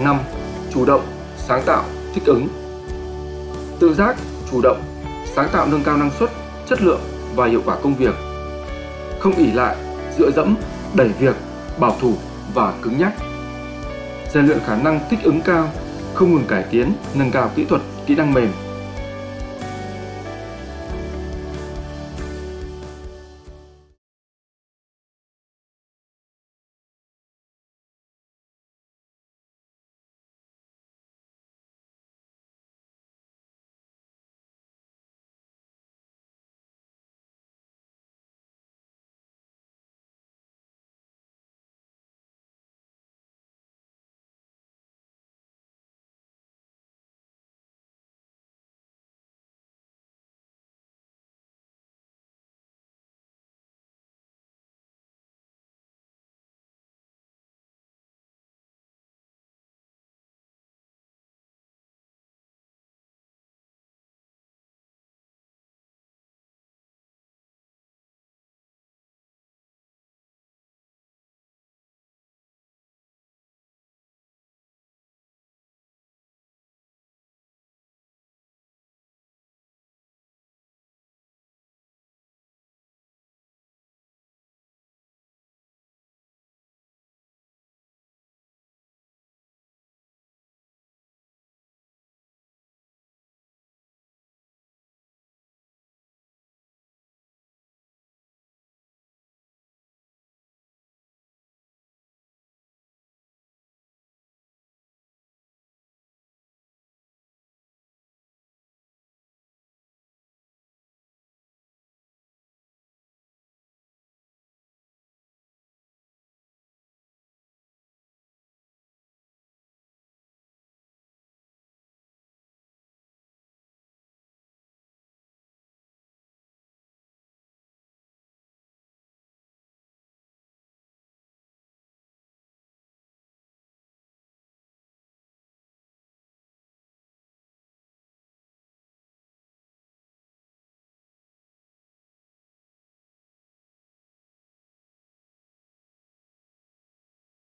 5. Chủ động, sáng tạo, thích ứng. Tự giác, chủ động, sáng tạo nâng cao năng suất, chất lượng và hiệu quả công việc. Không ỉ lại, dựa dẫm, đẩy việc, bảo thủ và cứng nhắc. Rèn luyện khả năng thích ứng cao, không ngừng cải tiến, nâng cao kỹ thuật, kỹ năng mềm,